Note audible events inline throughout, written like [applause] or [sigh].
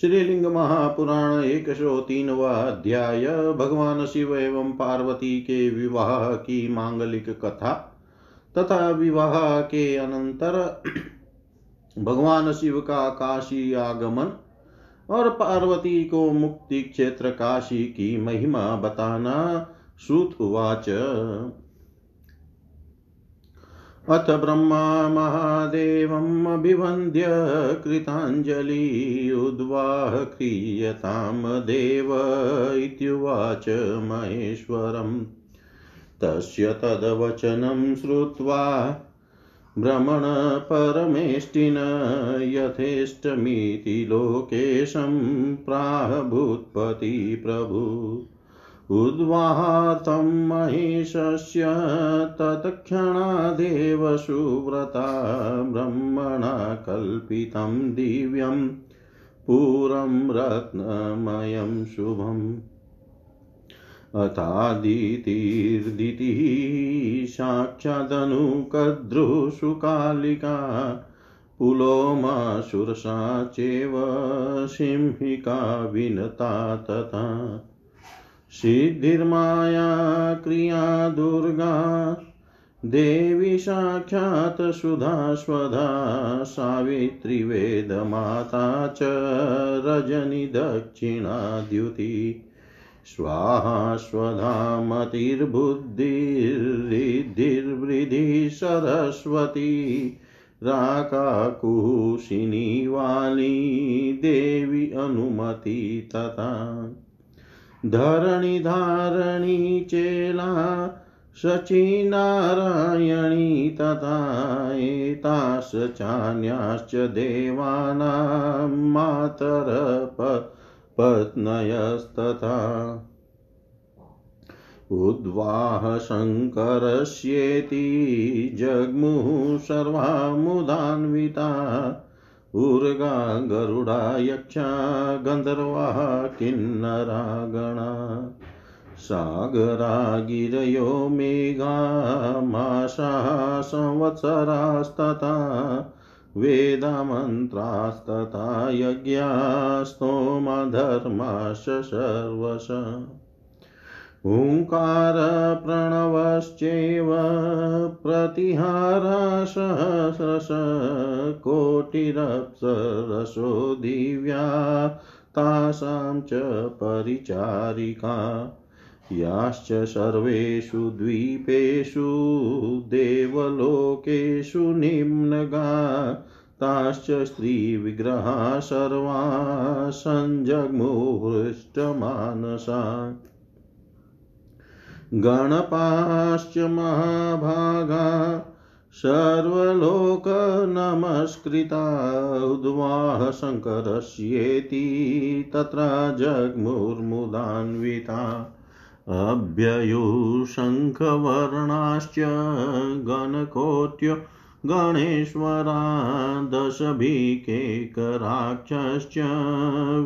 श्रीलिंग महापुराण एक सौ तीनवा अध्याय भगवान शिव एवं पार्वती के विवाह की मांगलिक कथा तथा विवाह के अनंतर [clears throat] भगवान शिव का काशी आगमन और पार्वती को मुक्ति क्षेत्र काशी की महिमा बताना श्रुत उवाच अथ ब्रह्मा महादेवम् अभिवन्द्य कृताञ्जलि उद्वाह क्रियतां देव इत्युवाच महेश्वरम्। तस्य तद्वचनं श्रुत्वा भ्रमण परमेष्टिन यथेष्टमिति लोकेशं प्राहभूत्पति प्रभु। उद्वाहातं महेशस्य तत्क्षणादेव सुव्रता ब्रह्मणा कल्पितं दिव्यं पुरं रत्नमयं शुभम् अथादितिर्दितिः साक्षादनुकद्रुषुकालिका पुलोमाशुरसा चेव सिंहिका विनता तथा सिद्धिर्माया क्रिया दुर्गा, देवी साक्षात् सुधा स्वधा सावित्री वेदमाता च रजनिदक्षिणाद्युति स्वाहा स्वधा मतिर्बुद्धिर्रिद्धिर्वृद्धि सरस्वती राकाकुशिनी वाली देवी अनुमति तथा। धरणि धारणी चेला शचीनारायणी तथा एताश्च चान्याश्च देवानां मातरप पत्नयस्तथा। उद्वाहशङ्करस्येति जग्मुः सर्वामुदान्विता। ऊर्गा गरुडा यक्षा गन्धर्वाः किन्नरागणा। सागरा गिरयो मेघा मासाः संवत्सरास्तथा वेदामन्त्रास्तथा यज्ञास्तोमधर्माश्च सर्वश। ओङ्कारप्रणवश्चैव प्रतिहारसहस्रश कोटिरप्सरसो दिव्या तासां च परिचारिका। याश्च सर्वेषु द्वीपेषु, देवलोकेषु निम्नगा, ताश्च स्त्रीविग्रहा सर्वा सञ्जग्मुहृष्टमानसा गणपाश्च महाभागा सर्वलोकनमस्कृता उद्वाहशङ्करस्येति तत्र जग्मुर्मुदान्विता। अभ्ययुशङ्खवर्णाश्च गणकोट्य गणेश्वरा दशभिकेकराक्षश्च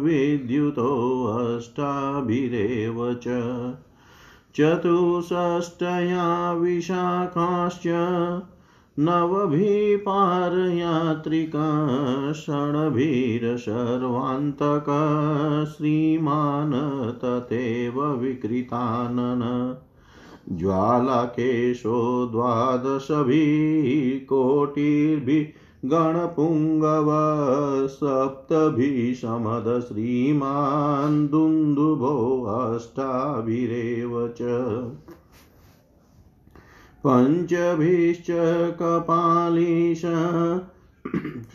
विद्युतोऽष्टाभिरेव च चतुष्षष्टया विशाखाश्च नवभिपारयात्रिका षड्भिरशर्वान्तक श्रीमान् तथैव विकृतानन। ज्वालाकेशो द्वादशभिः कोटिर्भिः गणपुङ्गव सप्तभिशमद श्रीमान् दुन्दुभो अष्टाभिरेव च। पञ्चभिश्च कपालीश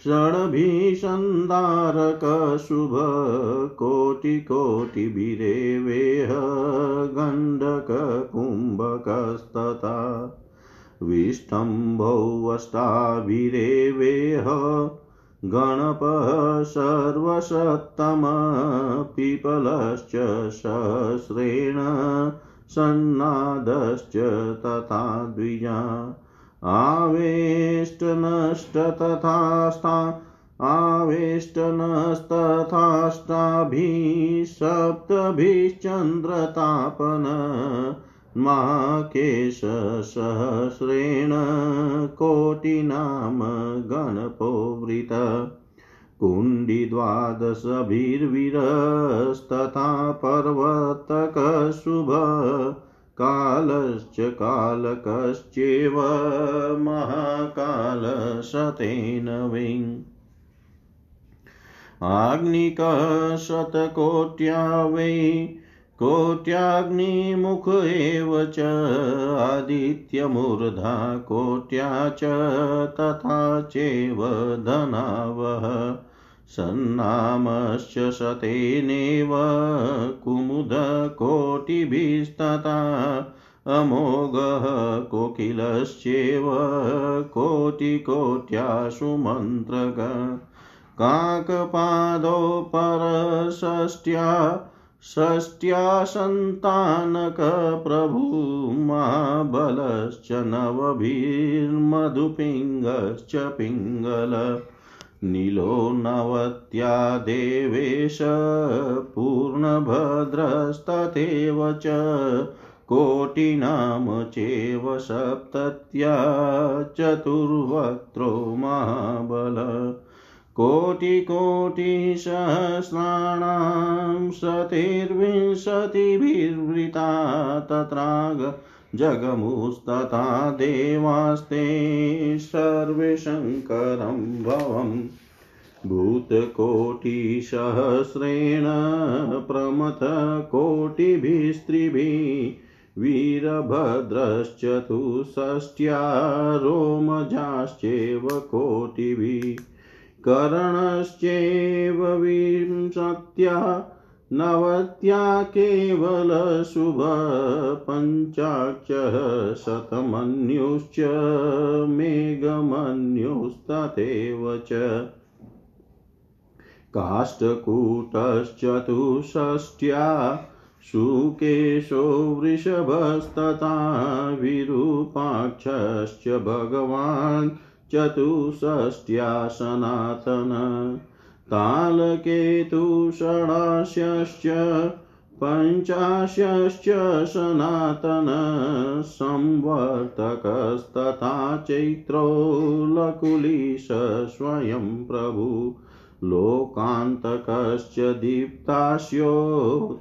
षड्भिषन्दारकशुभकोटिकोटिभिरेवेह गण्डककुम्भकस्तथा। विष्टम्भौवष्टाभिरेवेह गणपः सर्वसत्तम पिपलश्च सहस्रेण सन्नादश्च तथा द्विजा। आवेष्टनष्टतथास्ता आवेष्टनस्तथाष्टाभिः सप्तभिश्चन्द्रतापन महाकेशसहस्रेण कोटिनाम गणपोवृत। कुण्डिद्वादशभिर्वीरस्तथा पर्वतकशुभ कालश्च कालकश्चेव महाकालशतेन विङ्। आग्निकशतकोट्या वै कोट्याग्निमुख एव च, आदित्यमूर्धा कोट्या च, तथा चैव धनावः। सन्नामश्च शतेनेव कुमुदकोटिभिस्तथा अमोघः कोकिलश्चेव, कोटिकोट्यासु मन्त्रक। काकपादौ परषष्ट्या षष्ट्या सन्तानकप्रभुमाबलश्च नवभिर्मधुपिङ्गश्च पिङ्गल। नीलो नवत्या देवेश पूर्णभद्रस्तथैव च। कोटिनाम चैव सप्तत्या चतुर्वक्त्रो महाबल। कोटिकोटिसहस्राणां शतिर्विंशतिभिर्वृता तत्राग जगमुस्तथा देवास्ते सर्वे शङ्करं भवम् भूतकोटिसहस्रेण प्रमथकोटिभिस्त्रिभिः वीरभद्रश्चतुष्षष्ट्या रोमजाश्चैव कोटिभिः करणश्चैव विंशत्या नवत्या केवलशुभ पञ्चाक्षः शतमन्युश्च मेघमन्युस्तथैव च। काष्ठकूटश्चतुष्षष्ट्या सुकेशो वृषभस्तथा विरूपाक्षश्च भगवान् चतुष्षष्ट्या सनातन तालकेतुषडास्यश्च पञ्चाशश्च सनातन। संवर्तकस्तथा चैत्रो लकुलिश स्वयं प्रभु। लोकान्तकश्च दीप्तास्यो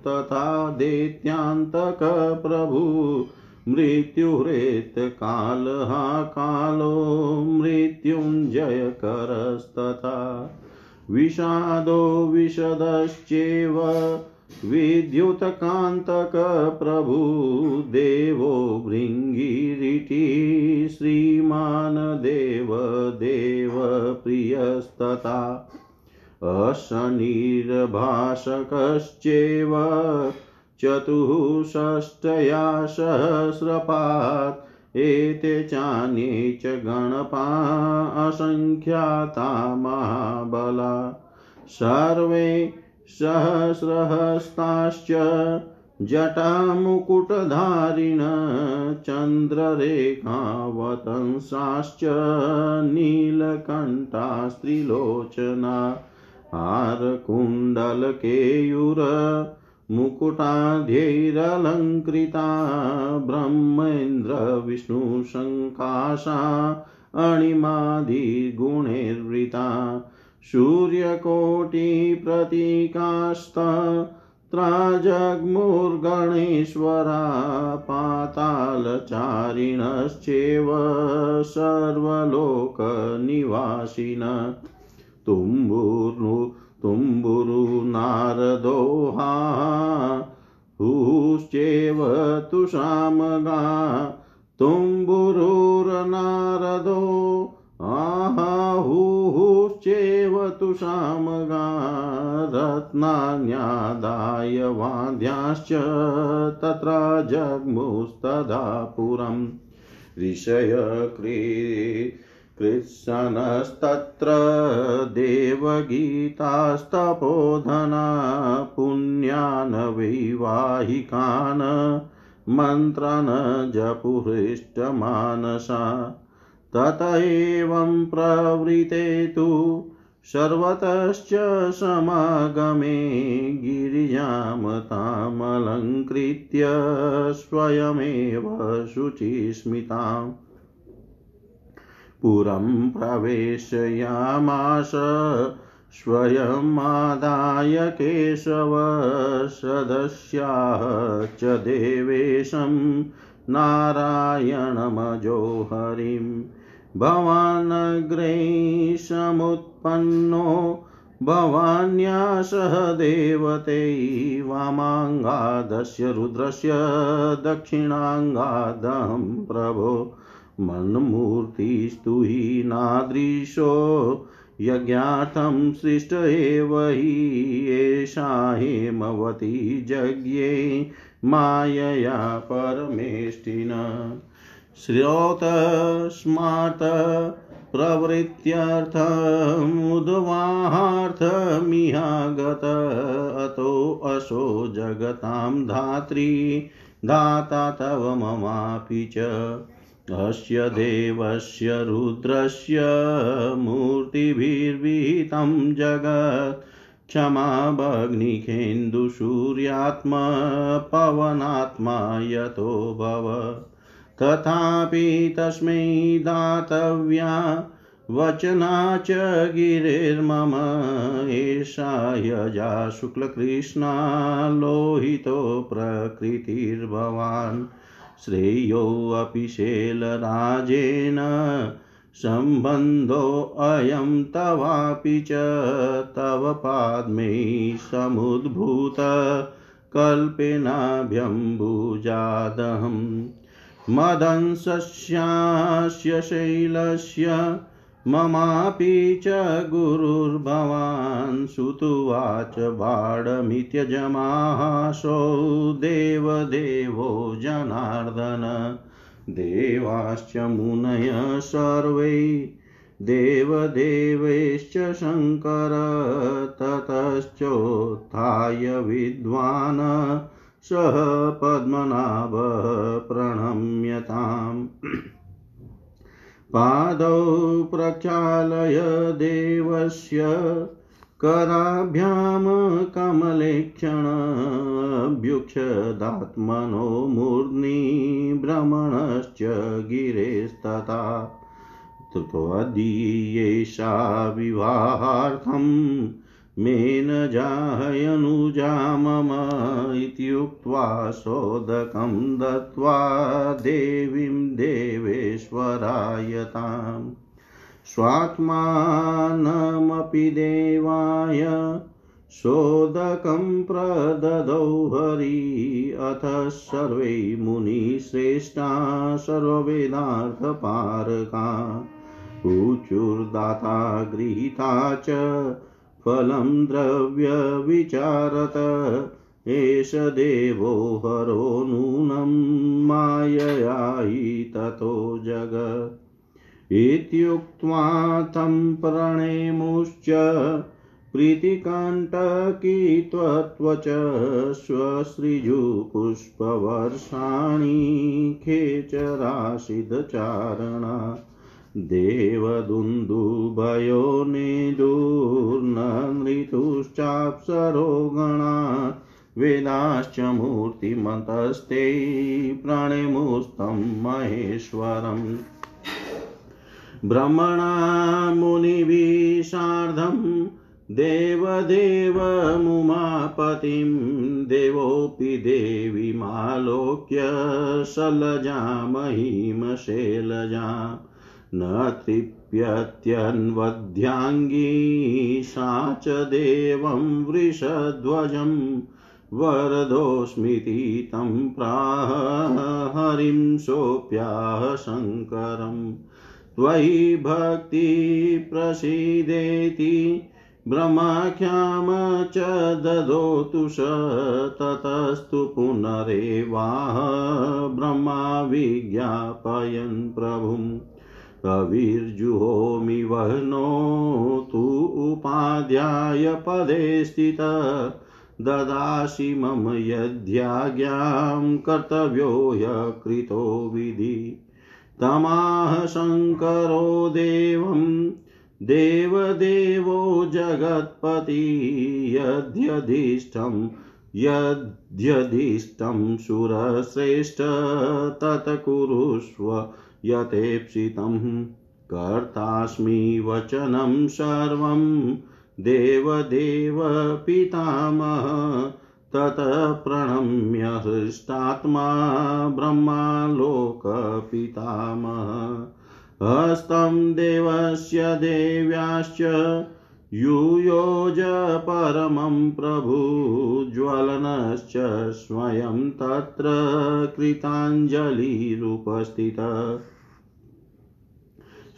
तथा दैत्यान्तकप्रभु। मृत्युरेत्कालः कालो मृत्युञ्जयकरस्तथा विषादो विशदश्चैव विद्युत्कान्तकप्रभु देवो भृङ्गिरिटि श्रीमान् देवदेवप्रियस्तथा अशनिर्भाषकश्चैव चतुष्षष्टया सहस्रपात् एते चान्ये च गणपा असङ्ख्याता महाबला सर्वे सहस्रहस्ताश्च जटामुकुटधारिण चन्द्ररेखावतंसाश्च नीलकण्ठास्त्रिलोचना हारकुण्डलकेयुर मुकुटाध्यैरलङ्कृता ब्रह्मेन्द्रविष्णुशङ्काशा अणिमादिगुणैर्वृता सूर्यकोटिप्रतीकास्तत्राजग्मुर्गणेश्वरा पातालचारिणश्चैव सर्वलोकनिवासिन तुम्बुर्नु तुम्बुरु नारदोहा हुश्चैव तुषामगा तुम्बुरुर्नारदो आहुश्चैव तुषामगा रत्नान्यादाय वाद्याश्च तत्र जग्मुस्तदा पुरम्। ऋषयक्री कृत्सनस्तत्र देवगीतास्तपोधना पुण्यान् वैवाहिकान् मन्त्रान् जपुहृष्टमानसा। तत एवं प्रवृते तु सर्वतश्च समागमे गिरिजां तामलङ्कृत्य स्वयमेव शुचिस्मिताम्। पुरं प्रवेशयामास स्वयमादाय केशव सदस्याः च देवेशं नारायणमजो हरिं। भवानग्रे समुत्पन्नो भवान्या सह देवते रुद्रस्य दक्षिणाङ्गादहं प्रभो मन्मूर्तिस्तु हि नादृशो यज्ञार्थं सृष्ट एव हि एषा हेमवती यज्ञे मायया परमेष्टिन। श्रोतस्मात् प्रवृत्त्यर्थमुद्वाहार्थमिहागत अतोऽसो जगतां धात्री धाता तव ममापि च। अस्य देवस्य रुद्रस्य मूर्तिभिर्विहितं जगत्। क्षमा भग्निखेन्दुसूर्यात्मा पवनात्मा यतो भव। तथापि तस्मै दातव्या वचना च गिरिर्मम। एषा यजा शुक्लकृष्णा लोहितो प्रकृतिर्भवान्। श्रेयोऽपि शेलराजेन सम्बन्धोऽयं तवापि च तव पाद्मै समुद्भूत मदंसस्यास्य शैलस्य ममापि च गुरुर्भवान् सुतुवाच बाणमित्यजमासो देवदेवो जनार्दन। देवाश्च मुनय सर्वै, देवदेवैश्च शङ्कर ततश्चोत्थाय विद्वान्। सः पद्मनाभ प्रणम्यताम्। पादौ प्रक्षालय देवस्य कराभ्यां कमलेक्षणभ्युक्षदात्मनो मूर्ध्नि भ्रमणश्च गिरेस्तथा। त्वदीयेषा विवाहार्थम् मेन जाहयनुजा मम इत्युक्त्वा सोदकं दत्त्वा देवीं देवेश्वराय ताम् स्वात्मानमपि देवाय सोदकं प्रददौ हरि, अथ सर्वे मुनिश्रेष्ठा सर्ववेदार्थपारका। ऊचुर्दाता गृहीता च, फलं द्रव्यविचारत एष देवो हरो नूनं मायया हि ततो जगत् इत्युक्त्वा तं प्रणेमुश्च प्रीतिकण्टकी त्वत्वच स्वसृजुपुष्पवर्षाणि खेचराशिदचारणा। देवदुन्दुभयो नेदुर्नृतुश्चाप्सरो गणा वेदाश्च मूर्तिमतस्ते प्रणेमुस्तं महेश्वरम् ब्रह्मणा मुनिभिः सार्धं देवदेवमुमापतिं देवोऽपि देवीमालोक्य शलजामहीमशैलजा न तृप्यत्यन्वध्याङ्गी सा च देवं वृषध्वजं वरदोऽस्मिति तं प्राह हरिं सोऽप्याह शङ्करम्। त्वयि भक्तिप्रसीदेति ब्रह्माख्याम च ददोतु स, ततस्तु पुनरेवाह ब्रह्मा विज्ञापयन् प्रभुम्। कविर्जुहोमि वह्नो तु उपाध्याय पदे स्थित ददासि मम यद्याज्ञां कर्तव्यो यकृतो विधि। तमाह शङ्करो देवं, देवदेवो जगत्पति यद्यधिष्ठं यद्यधिष्ठं सुरश्रेष्ठ तत्कुरुष्व यथेप्सितं। कर्तास्मि वचनं सर्वं देवदेव पितामह, ततः प्रणम्य हृष्टात्मा ब्रह्मालोकपितामह। हस्तं देवस्य देव्याश्च यूयोज परमं प्रभु, ज्वलनश्च स्वयं तत्र कृताञ्जलिरुपस्थित।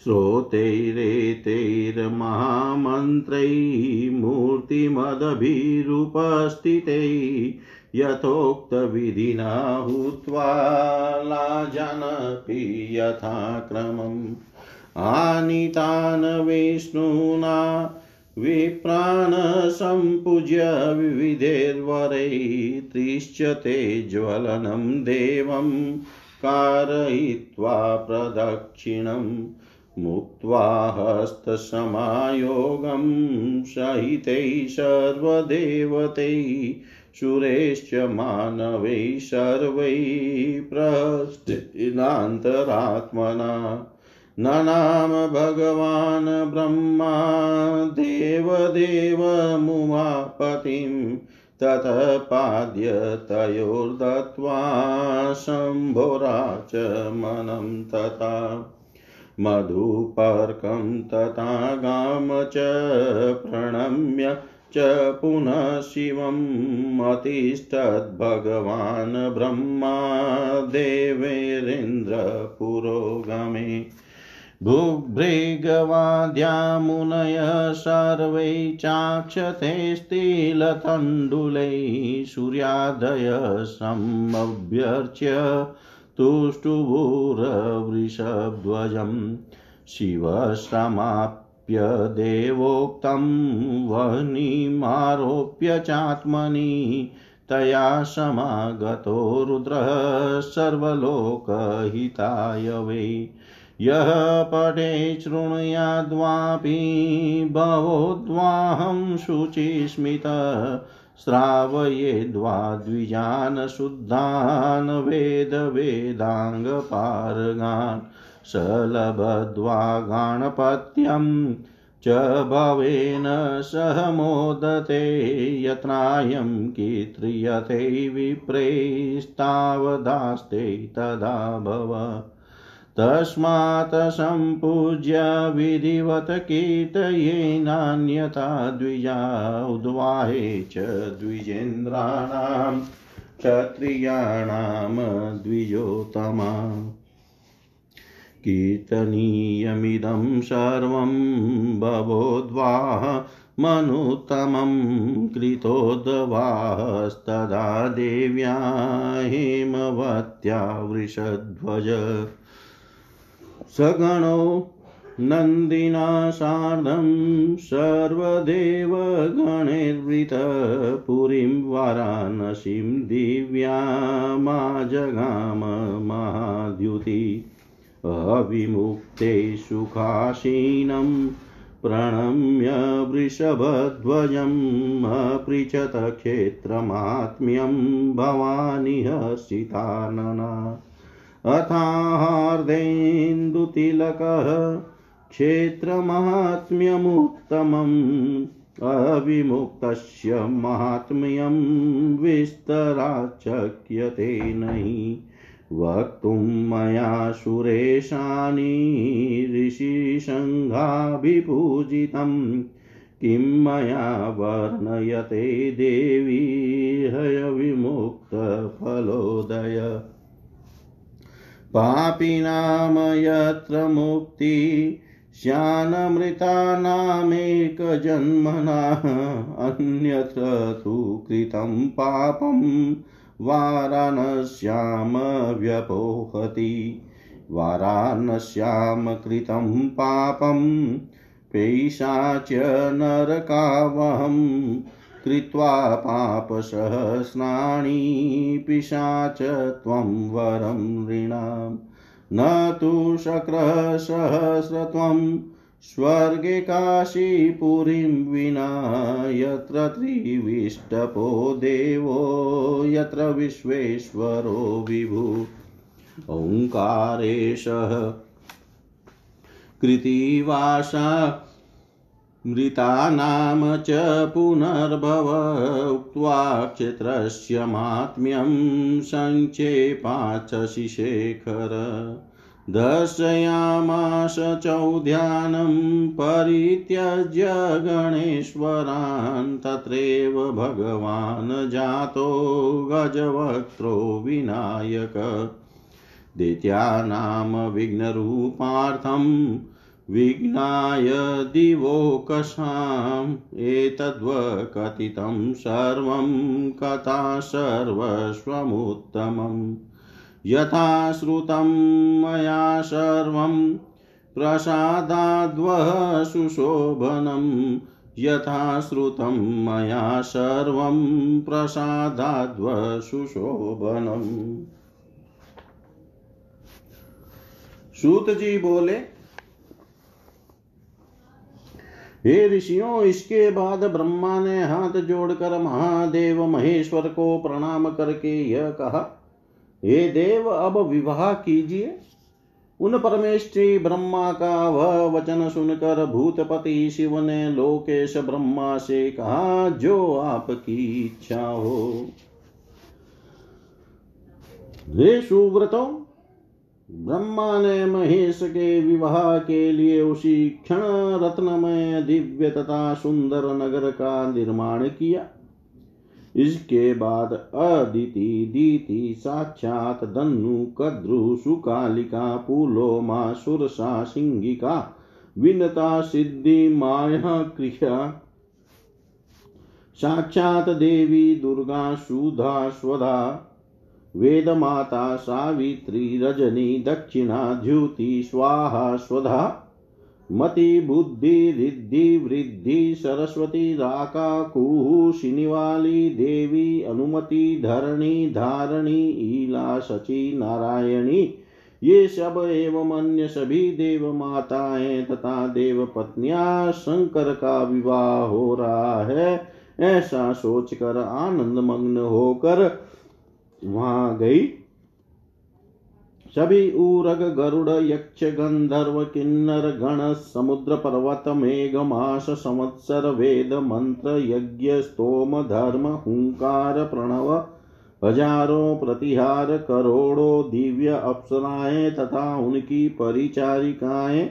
श्रोतैरेतैर्महामन्त्रैः यथोक्तविधिना हुत्वा लाजनपि यथा क्रमम् आनीतान् विष्णुना विप्रान् सम्पूज्य विविधैर्वरैस्त्रिश्च ते ज्वलनं देवं कारयित्वा प्रदक्षिणम्। मुक्त्वा हस्तसमायोगं सहितैः सर्वदेवतैः सुरेश्च मानवैः सर्वैः प्रस्थिनान्तरात्मना ननाम भगवान् ब्रह्मा देवदेवमुमापतिं ततः पाद्य तयोर्दत्त्वा शम्भोराच मनं तथा मधुपर्कं तथा गाम च प्रणम्य च पुनः शिवम् अतिष्ठद्भगवान् ब्रह्मा देवेरेन्द्रपुरोगमे भुभृगवाद्यामुनय सर्वै चाक्षते स्तिलतण्डुलैः सूर्यादय समभ्यर्च्य तुष्टुभुरवृषध्वजं शिवश्रमाप्य देवोक्तं वह्निमारोप्य चात्मनि तया समागतो रुद्रः सर्वलोकहिताय वै। यः पठे शृणुयाद्वापि भवोद्वाहं शुचिस्मितः श्रावयेद्वा द्विजान् शुद्धान् वेदवेदाङ्गपारगान् स लभद्वा गाणपत्यं च भवेन सह मोदते यत्नायं कीर्त्यते विप्रेस्तावदास्ते तदा भव। तस्मात् सम्पूज्य विधिवत कीर्तयेनान्यथा द्विजा उद्वाहे च द्विजेन्द्राणां क्षत्रियाणां द्विजोतमा कीर्तनीयमिदं सर्वं भवोद्वाह मनुत्तमं कृतोद्वास्तदा देव्या हेमवत्या वृषध्वज। सगणो नन्दिना सार्धं सर्वदेवगणैर्वृतः पुरीं वाराणसीं दिव्यामाजगाम महाद्युति अविमुक्ते सुखासीनं प्रणम्य वृषभध्वजम् अपृच्छत क्षेत्रमात्म्यं भवानि हसितानना अथाहार्देन्दुतिलकः क्षेत्रमाहात्म्यमुत्तमम् अविमुक्तस्य माहात्म्यं विस्तराचक्यते नहि। वक्तुं मया सुरेशानि ऋषिसङ्घाभिपूजितं किं मया वर्णयते देवी हयविमुक्तफलोदय। पापिनां यत्र मुक्ति स्यानमृतानामेकजन्मना अन्यत्र तु कृतं पापं वाराणस्यां व्यपोहति। वाराणस्यां कृतं पापं, पैशाच्य नरकावहम् कृत्वा पापसहस्राणि पिशाच त्वं वरं नृणां न तु शक्रसहस्रत्वं स्वर्गे काशीपुरीं विना यत्र त्रिविष्टपो देवो, यत्र विश्वेश्वरो विभु। ओङ्कारेशः कृतिवासा मृतानां च पुनर्भव उक्त्वा क्षेत्रस्य मात्म्यं सङ्क्षेपाच शिशेखर दर्शयामास चौध्यानं परित्यज्य गणेश्वरान् तत्रैव भगवान् जातो गजवक्त्रो विनायक। दैत्यानां विघ्नरूपार्थम् विघ्नाय दिवोकसाम् एतद्वकथितं सर्वं कथा सर्वस्वमुत्तमम्। यथा श्रुतं मया सर्वं प्रसादाद्वः सुशोभनं यथा श्रुतं मया सर्वं प्रसादाद्वः सूत जी बोले हे ऋषियों, इसके बाद ब्रह्मा ने हाथ जोड़कर महादेव महेश्वर को प्रणाम करके यह कहा, हे देव, अब विवाह कीजिए। उन परमेश्वरी ब्रह्मा का वह वचन सुनकर भूतपति शिव ने लोकेश ब्रह्मा से कहा, जो आपकी इच्छा हो। वे सुव्रतों ब्रह्मा ने महेश के विवाह के लिए उसी क्षण रत्नमय दिव्य तथा सुंदर नगर का निर्माण किया। इसके बाद अदिति, दीति, साक्षात धनु कद्रु, सुकालिका पुलोमा सुरसा सिंगिका विनता, सिद्धि, माया, क्रिया, साक्षात देवी, दुर्गा, सुधा, स्वधा वेदमाता सावित्री रजनी दक्षिणा द्युति स्वाहा, स्वधा, मति बुद्धि, रिद्धि, वृद्धि, सरस्वती, राका, कुहु शिनिवाली देवी, अनुमति, धरणी, धारणी, ईला सची नारायणी, ये सब एवं अन्य सभी देव माताएँ तथा देव पत्नियाँ शंकर का विवाह हो रहा है। ऐसा सोचकर आनंद मग्न होकर वहाँ गई। सभी ऊरग गरुड़ यक्ष गंधर्व किन्नर गण समुद्र पर्वत मेघ मास संवत्सर वेद मंत्र यज्ञ स्तोम धर्म हुंकार प्रणव हज़ारों प्रतिहार करोड़ों दिव्य अप्सराएँ तथा उनकी परिचारिकाएँ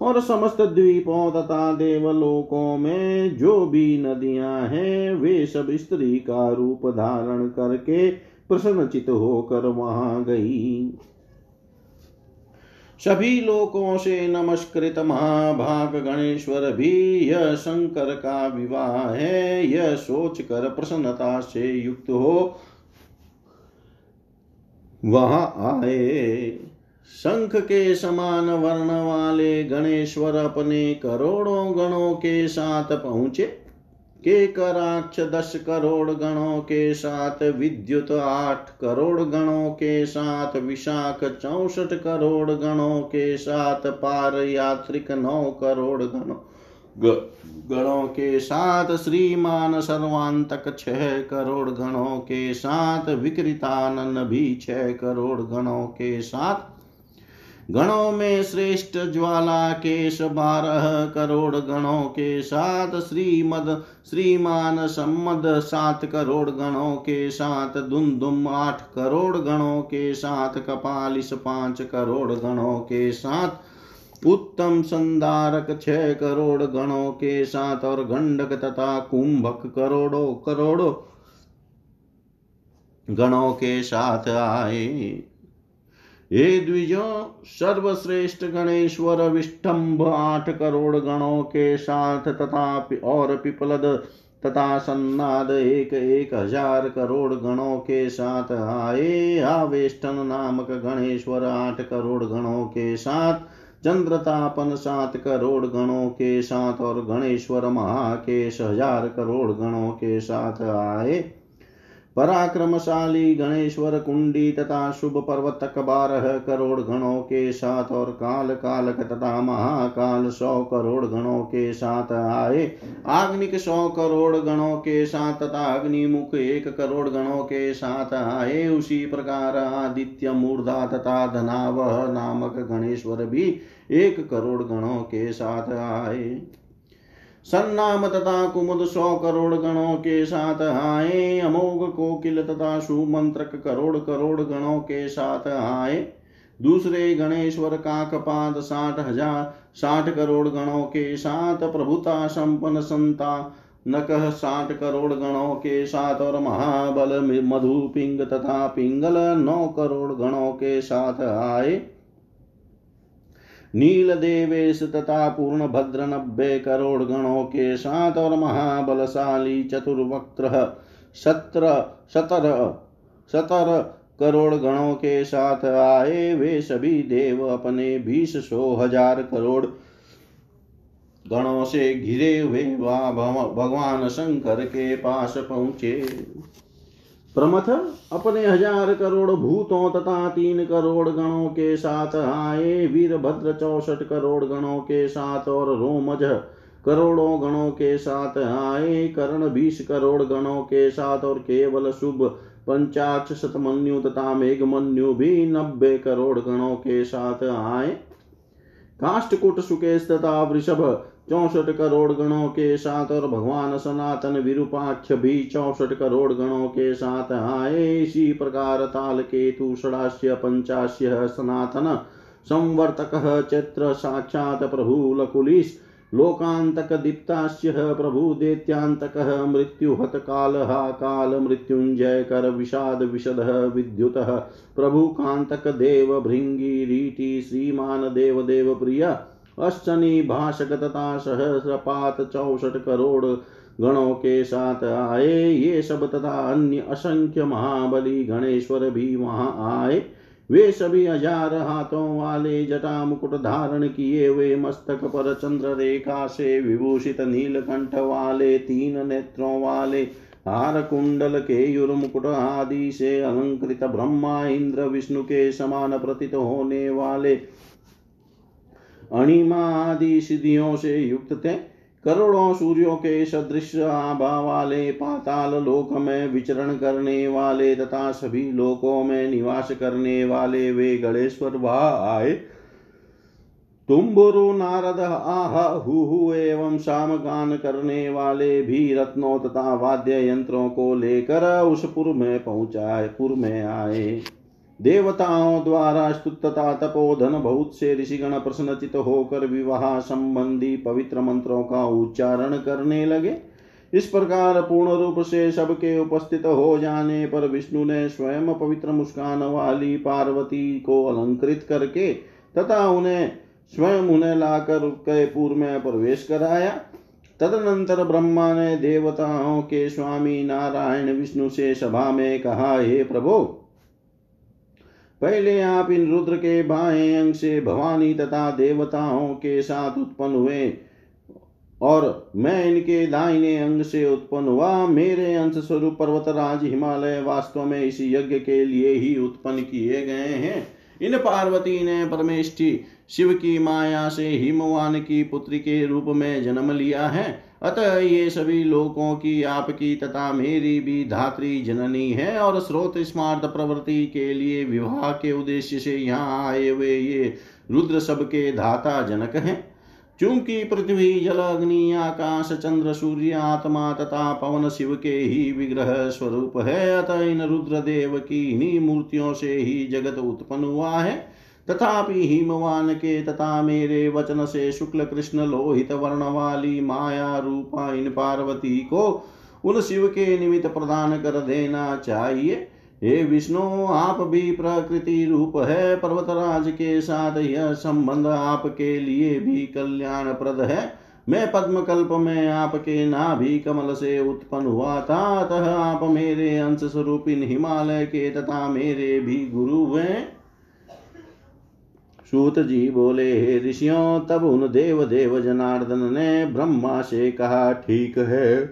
और समस्त द्वीपों तथा देवलोकों में जो भी नदियाँ हैं, वे सब स्त्री का रूप धारण करके प्रसन्नचित होकर वहाँ गई। सभी लोकों से नमस्कृत महाभाग गणेश्वर भी यह शंकर का विवाह है, यह सोच कर प्रसन्नता से युक्त हो वहाँ आए। शंख के समान वर्ण वाले गणेश्वर अपने करोड़ों गणों के साथ पहुँचे। के कराक्ष दस करोड़ गणों के साथ, विद्युत आठ करोड़ गणों के साथ, विशाख चौसठ करोड़ गणों के साथ, पार यात्रिक नौ करोड़ गणों। गणों के साथ, श्रीमान सर्वांतक छह करोड़ गणों के साथ विकृतानन भी छह करोड़ गणों के साथ गणों में श्रेष्ठ ज्वाला केश बारह करोड़ गणों के साथ, श्रीमद, श्रीमान सम्मद सात करोड़ गणों के साथ दुम आठ करोड़ गणों के साथ, कपालिस पाँच करोड़ गणों के साथ, उत्तम संदारक छह करोड़ गणों के साथ और गंडक तथा कुंभक करोड़ों करोड़ों गणों के साथ आए। हे द्विजों सर्वश्रेष्ठ गणेश्वर विष्टम्भ आठ करोड़ गणों के साथ तथा और पिपलद तथा सन्नाद एक एक हज़ार करोड़ गणों के साथ आए। आवेष्टन नामक गणेश्वर आठ करोड़ गणों के साथ, चंद्रतापन सात करोड़ गणों के साथ और गणेश्वर महाकेश हज़ार करोड़ गणों के साथ आए। पराक्रमशाली गणेश्वर कुंडी तथा शुभ पर्वतक बारह करोड़ गणों के साथ और काल कालक तथा महाकाल सौ करोड़ गणों के साथ आए। आग्निक सौ करोड़ गणों के साथ तथा अग्निमुख एक करोड़ गणों के साथ आए। उसी प्रकार आदित्य मूर्धा तथा धनावह नामक गणेश्वर भी एक करोड़ गणों के साथ आए। सन्नाम तथा कुमुद सौ करोड़ गणों के साथ आए। अमोघ कोकिल तथा सुमंत्रक करोड़ करोड़ गणों के साथ आए। दूसरे गणेश्वर काकपाद साठ हज़ार, साठ करोड़ गणों के साथ प्रभुता संपन्न संता नक साठ करोड़ गणों के साथ और महाबल मधु पिंग तथा पिंगल नौ करोड़ गणों के साथ आए। नील देवेश तथा पूर्ण भद्र नब्बे करोड़ गणों के साथ और महाबलशाली चतुर्वक्त्र सत्र सतर सतर करोड़ गणों के साथ आए वे सभी देव अपने बीस सौ हज़ार करोड़ गणों से घिरे हुए भगवान शंकर के पास पहुँचे। प्रमथ अपने हज़ार करोड़ भूतों तथा तीन करोड़ गणों के साथ आए। वीरभद्र चौसठ करोड़ गणों के साथ और रोमज करोड़ों गणों के साथ आए। कर्ण बीस करोड़ गणों के साथ और केवल शुभ पंचाक्ष शतमन्यु तथा मेघमन्यु भी नब्बे करोड़ गणों के साथ आए। काष्टकुट सुकेश तथा वृषभ चौसठ करोड़ गणों के साथ और भगवान सनातन विरूपाक्ष भी चौसठ करोड़ गणों के साथ आए। इसी प्रकार ताल केतु षडाश्य पंचाश्य सनातन संवर्तक चैत्र साक्षात प्रभु लकुलिश लोकान्तक दीप्तास्य प्रभु दैत्यांतक मृत्युहत कालः काल मृत्युंजय कर विषाद विशद विद्युत। प्रभु कांतक देव भृंगी श्रीमान देव देव प्रिय अश्चनी भाषक तथा सहस्रपात चौसठ करोड़ गणों के साथ आए। ये सब तथा अन्य असंख्य महाबली गणेश्वर भी वहाँ आए। वे सभी हज़ार हाथों वाले जटा मुकुट धारण किए हुए मस्तक पर चंद्र रेखा से विभूषित नीलकंठ वाले, तीन नेत्रों वाले हार कुंडल केयुर मुकुट आदि से अलंकृत ब्रह्मा, इंद्र, विष्णु के समान प्रतीत होने वाले अणिमा आदि सिद्धियों से युक्त थे करोड़ों सूर्यों के सदृश आभा वाले, पाताल लोक में विचरण करने वाले तथा सभी लोकों में निवास करने वाले वे गणेश्वर वह आए तुम्बुरु नारद, आह हु एवं शाम गान करने वाले भी रत्नों तथा वाद्य यंत्रों को लेकर उस पुर में पहुँचाए, पुर में आए। देवताओं द्वारा स्तुत तथा तपोधन बहुत से ऋषिगण प्रश्नचित होकर विवाह संबंधी पवित्र मंत्रों का उच्चारण करने लगे। इस प्रकार पूर्ण रूप से सबके उपस्थित हो जाने पर विष्णु ने स्वयं पवित्र मुस्कान वाली पार्वती को अलंकृत करके तथा उन्हें स्वयं उन्हें लाकर उदयपुर में प्रवेश कराया। तदनंतर ब्रह्मा ने देवताओं के स्वामी नारायण विष्णु से सभा में कहा, हे प्रभु पहले आप इन रुद्र के बाएँ अंग से भवानी तथा देवताओं के साथ उत्पन्न हुए और मैं इनके दाहिने अंग से उत्पन्न हुआ, मेरे अंश स्वरूप पर्वतराज हिमालय वास्तव में इस यज्ञ के लिए ही उत्पन्न किए गए हैं। इन पार्वती ने परमेष्टि शिव की माया से हिमवान की पुत्री के रूप में जन्म लिया है। अतः ये सभी लोगों की आपकी तथा मेरी भी धात्री जननी है और स्रोत स्मार्ट प्रवृत्ति के लिए विवाह के उद्देश्य से यहाँ आए हुए ये रुद्र सब के धाता जनक हैं। चूँकि पृथ्वी, जल, अग्नि, आकाश, चंद्र, सूर्य, आत्मा तथा पवन शिव के ही विग्रह स्वरूप है, अतः इन रुद्र देव की इन्हीं मूर्तियों से ही जगत उत्पन्न हुआ है। तथापि हिमवान के तथा मेरे वचन से शुक्ल कृष्ण लोहित वर्ण वाली माया रूपा इन पार्वती को उन शिव के निमित्त प्रदान कर देना चाहिए। हे विष्णु, आप भी प्रकृति रूप है, पर्वतराज के साथ यह संबंध आपके लिए भी कल्याण प्रद है। मैं पद्म कल्प में आपके नाभि कमल से उत्पन्न हुआ था, अतः आप मेरे अंश स्वरूप इन हिमालय के तथा मेरे भी गुरु हैं। सूत जी बोले, हे ऋषियों, तब उन देव देव जनार्दन ने ब्रह्मा से कहा, ठीक है।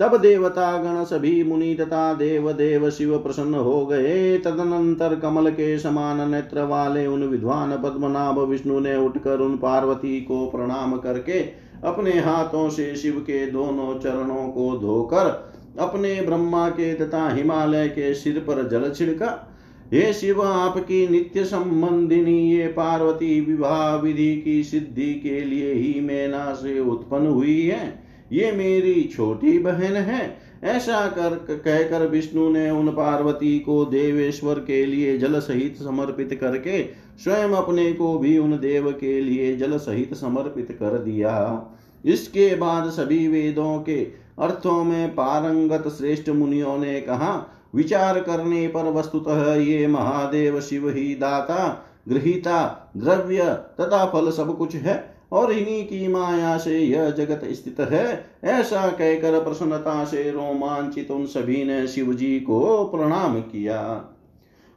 तब देवता गण सभी मुनि तथा देव देव शिव प्रसन्न हो गए। तदनंतर कमल के समान नेत्र वाले उन विद्वान पद्मनाभ विष्णु ने उठकर उन पार्वती को प्रणाम करके अपने हाथों से शिव के दोनों चरणों को धोकर, अपने ब्रह्मा के तथा हिमालय के सिर पर जल छिड़का हे शिव, आपकी नित्य संबंधिनी ये पार्वती विवाह विधि की सिद्धि के लिए ही मैना से उत्पन्न हुई है। ये मेरी छोटी बहन है। ऐसा कर, कहकर विष्णु ने उन पार्वती को देवेश्वर के लिए जल सहित समर्पित करके स्वयं अपने को भी उन देव के लिए जल सहित समर्पित कर दिया। इसके बाद सभी वेदों के अर्थों में पारंगत श्रेष्ठ मुनियों ने कहा विचार करने पर वस्तुतः ये महादेव शिव ही दाता, गृहिता, द्रव्य तथा फल सब कुछ है, और इन्हीं की माया से यह जगत स्थित है। ऐसा कहकर प्रसन्नता से रोमांचित उन सभी ने शिव जी को प्रणाम किया।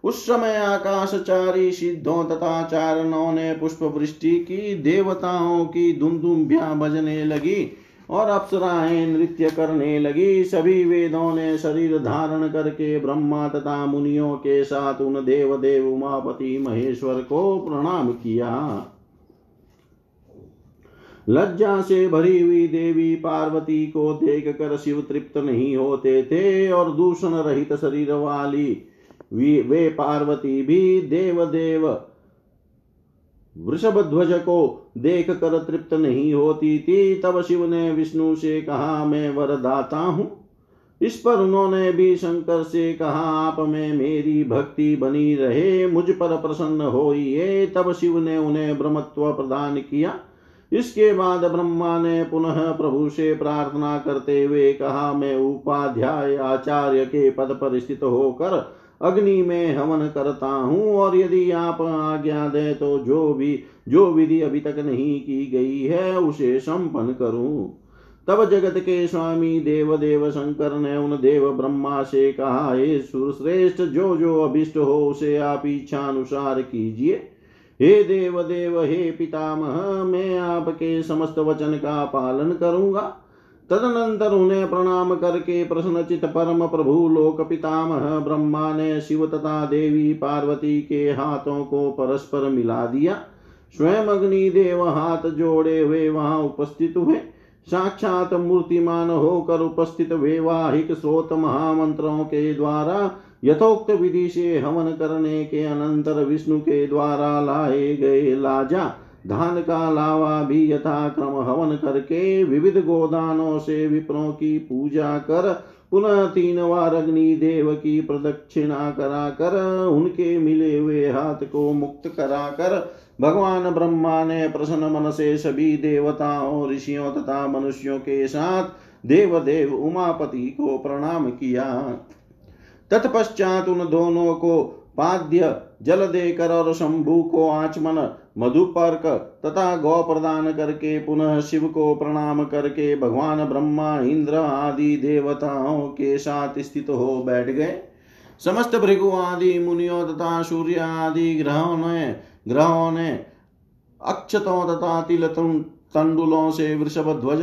उस समय आकाशचारी सिद्धों तथा चारणों ने पुष्प वृष्टि की, देवताओं की दुमदुम्बिया बजने लगी। और अप्सराएँ नृत्य करने लगी। सभी वेदों ने शरीर धारण करके ब्रह्मा तथा मुनियों के साथ उन देव देव उमापति महेश्वर को प्रणाम किया। लज्जा से भरी हुई देवी पार्वती को देख कर शिव तृप्त नहीं होते थे और दूषण रहित शरीर वाली वे पार्वती भी देव देव वृषभ ध्वज को देख कर तृप्त नहीं होती थी। तब शिव ने विष्णु से कहा, मैं वरदाता हूँ। इस पर उन्होंने भी शंकर से कहा, आप में मेरी भक्ति बनी रहे, मुझ पर प्रसन्न होइए। तब शिव ने उन्हें ब्रह्मत्व प्रदान किया। इसके बाद ब्रह्मा ने पुनः प्रभु से प्रार्थना करते हुए कहा, मैं उपाध्याय आचार्य के पद पर स्थित होकर अग्नि में हवन करता हूँ, और यदि आप आज्ञा दे तो जो भी, जो विधि अभी तक नहीं की गई है, उसे संपन्न करूँ। तब जगत के स्वामी देव देव शंकर ने उन देव ब्रह्मा से कहा, हे सुरश्रेष्ठ, जो जो अभिष्ट हो, उसे आप इच्छा अनुसार कीजिए। हे देव देव हे पितामह, मैं आपके समस्त वचन का पालन करूँगा। तदनंतर उन्हें प्रणाम करके प्रश्नचित परम प्रभु लोक पितामह ब्रह्मा ने शिव तथा देवी पार्वती के हाथों को परस्पर मिला दिया। स्वयं अग्नि देव हाथ जोड़े हुए वहाँ उपस्थित हुए। साक्षात मूर्तिमान होकर उपस्थित वैवाहिक स्रोत महामंत्रों के द्वारा यथोक्त विधि से हवन करने के अनंतर विष्णु के द्वारा लाए गए लाजा धान का लावा भी यथाक्रम हवन करके विविध गोदानों से विप्रों की पूजा कर, पुनः तीन बार अग्नि देव की प्रदक्षिणा करा कर उनके मिले हुए हाथ को मुक्त करा कर भगवान ब्रह्मा ने प्रसन्न मन से सभी देवताओं, ऋषियों तथा मनुष्यों के साथ देव देव उमापति को प्रणाम किया। तत्पश्चात उन दोनों को पाद्य जल देकर और शंभु को आचमन मधुपर्क तथा गौ प्रदान करके पुनः शिव को प्रणाम करके भगवान ब्रह्मा, इंद्र आदि देवताओं के साथ स्थित हो बैठ गए। समस्त भृगु आदि, मुनियों तथा सूर्य आदि ग्रहों ने ग्रहों ने अक्षतों तथा तिल तंडुलों से वृषभ ध्वज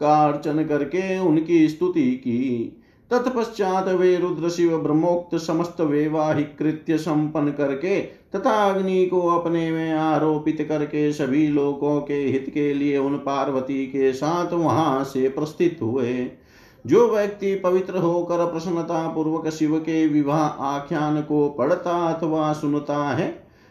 का अर्चन करके उनकी स्तुति की। तत्पश्चात वे रुद्र शिव ब्रह्मोक्त समस्त वैवाहिक कृत्य संपन्न करके तथा अग्नि को अपने में आरोपित करके सभी लोगों के हित के लिए उन पार्वती के साथ वहाँ से प्रस्थित हुए। जो व्यक्ति पवित्र होकर प्रसन्नता पूर्वक शिव के विवाह आख्यान को पढ़ता अथवा सुनता है,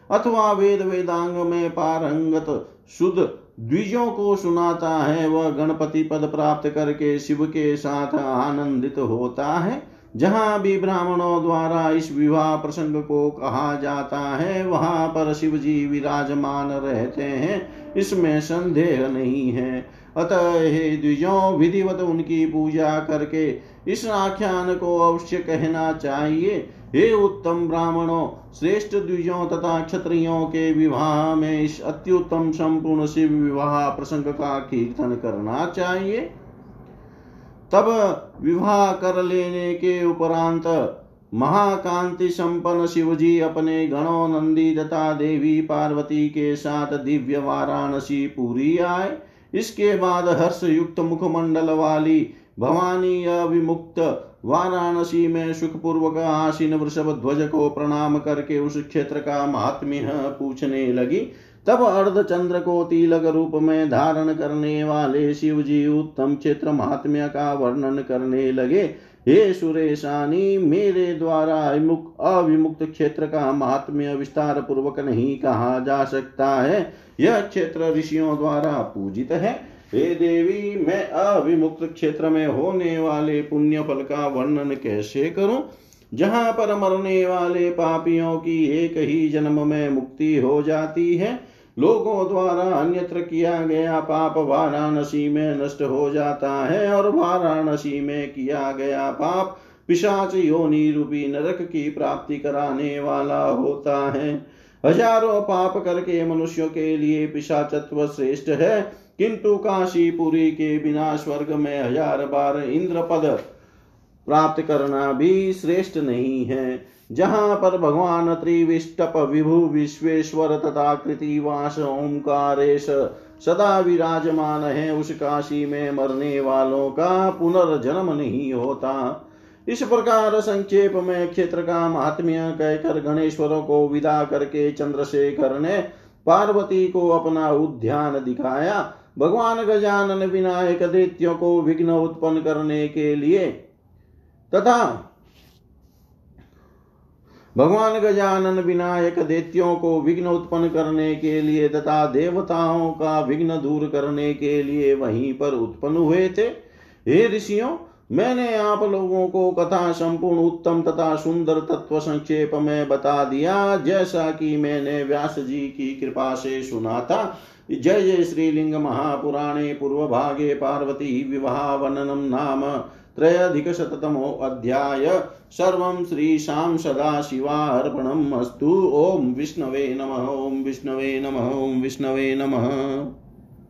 अथवा वेद वेदांग में पारंगत शुद्ध द्विजों को सुनाता है, वह गणपति पद प्राप्त करके शिव के साथ आनंदित होता है। जहाँ भी ब्राह्मणों द्वारा इस विवाह प्रसंग को कहा जाता है, वहाँ पर शिव जी विराजमान रहते हैं। इसमें संदेह नहीं है। अतः हे द्विजों, विधिवत उनकी पूजा करके इस आख्यान को अवश्य कहना चाहिए। हे उत्तम ब्राह्मणों, श्रेष्ठ द्विजों तथा क्षत्रियों के विवाह में इस अत्युत्तम संपूर्ण शिव विवाह प्रसंग का कीर्तन करना चाहिए। तब विवाह कर लेने के उपरांत महाकांति संपन्न शिव जी अपने गणों नंदी तथा देवी पार्वती के साथ दिव्य वाराणसी पूरी आए। इसके बाद हर्ष युक्त मुखमंडल वाली भवानी अविमुक्त वाराणसी में सुखपूर्वक आसीन वृषभ ध्वज को प्रणाम करके उस क्षेत्र का महात्म्य पूछने लगी। तब अर्ध चंद्र को तिलक रूप में धारण करने वाले शिव जी उत्तम क्षेत्र महात्म्य का वर्णन करने लगे। हे सुरेशानी, मेरे द्वारा अविमुक्त क्षेत्र का महात्म्य विस्तार पूर्वक नहीं कहा जा सकता है। यह क्षेत्र ऋषियों द्वारा पूजित है। हे देवी, मैं अविमुक्त क्षेत्र में होने वाले पुण्य फल का वर्णन कैसे करूँ? जहाँ पर मरने वाले पापियों की एक ही जन्म में मुक्ति हो जाती है, लोगों द्वारा अन्यत्र किया गया पाप वाराणसी में नष्ट हो जाता है और वाराणसी में किया गया पाप पिशाच योनि रूपी नरक की प्राप्ति कराने वाला होता है। हज़ारों पाप करके मनुष्यों के लिए पिशाचत्व श्रेष्ठ है। किंतु काशीपुरी के बिना स्वर्ग में हज़ार बार इंद्र पद प्राप्त करना भी श्रेष्ठ नहीं है। जहाँ पर भगवान त्रिविष्टप विभु विश्वेश्वर तथा कृतिवास ओंकारेश सदा विराजमान है, उस काशी में मरने वालों का पुनर्जन्म नहीं होता। इस प्रकार संक्षेप में क्षेत्र का महात्म्य कहकर गणेश्वरों को विदा करके चंद्रशेखर ने पार्वती को अपना उद्यान दिखाया। भगवान गजानन विनायक दैत्यों को विघ्न उत्पन्न करने के लिए तथा भगवान गजानन विनायक दैत्यों को विघ्न उत्पन्न करने के लिए तथा देवताओं का विघ्न दूर करने के लिए वहीं पर उत्पन्न हुए थे। हे ऋषियों, मैंने आप लोगों को कथा संपूर्ण उत्तम तथा सुंदर तत्व संक्षेप में बता दिया, जैसा कि मैंने व्यास जी की कृपा से सुना था। जय जय श्रीलिंग महापुराणे पूर्वभागे पार्वती विवाहवननम नाम त्रयधिकशततमो अध्याय। सर्वं श्रीशां सदाशिवार्पणम् अस्तु। ॐ विष्णवे नमः, ॐ विष्णवे नमः, ॐ विष्णवे नमः।